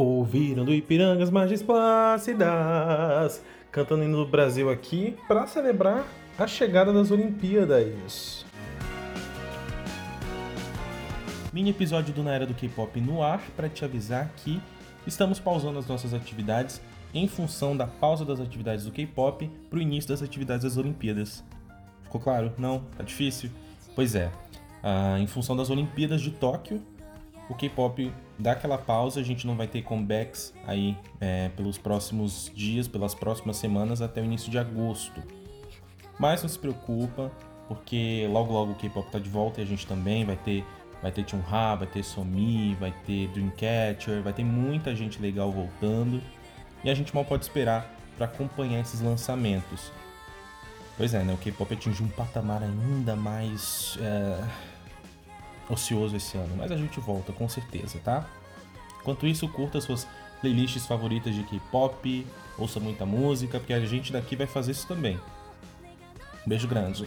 Ouviram do Ipirangas Margens Plácidas, cantando no Brasil aqui para celebrar a chegada das Olimpíadas. Mini episódio do Na Era do K-Pop no ar para te avisar que estamos pausando as nossas atividades em função da pausa das atividades do K-Pop para o início das atividades das Olimpíadas. Ficou claro? Não? Tá difícil? Pois é. Ah, em função das Olimpíadas de Tóquio, o K-pop dá aquela pausa, a gente não vai ter comebacks aí é, pelos próximos dias, pelas próximas semanas até o início de agosto. Mas não se preocupa, porque logo logo o K-pop tá de volta e a gente também vai ter vai ter Chunha, vai ter Somi, vai ter Dreamcatcher, vai ter muita gente legal voltando e a gente mal pode esperar para acompanhar esses lançamentos. Pois é, né? O K-pop atingiu um patamar ainda mais é ocioso esse ano, mas a gente volta com certeza, tá? Enquanto isso, curta suas playlists favoritas de K-pop, ouça muita música, porque a gente daqui vai fazer isso também. Um beijo grande.